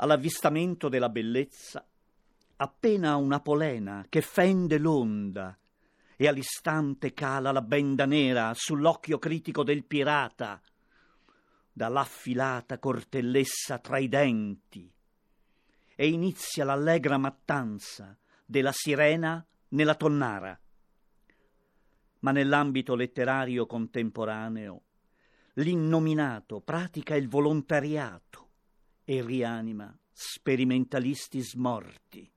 all'avvistamento della bellezza, appena una polena che fende l'onda e all'istante cala la benda nera sull'occhio critico del pirata, dall'affilata cortellessa tra i denti, e inizia l'allegra mattanza della sirena nella tonnara. Ma nell'ambito letterario contemporaneo l'innominato pratica il volontariato e rianima sperimentalisti smorti.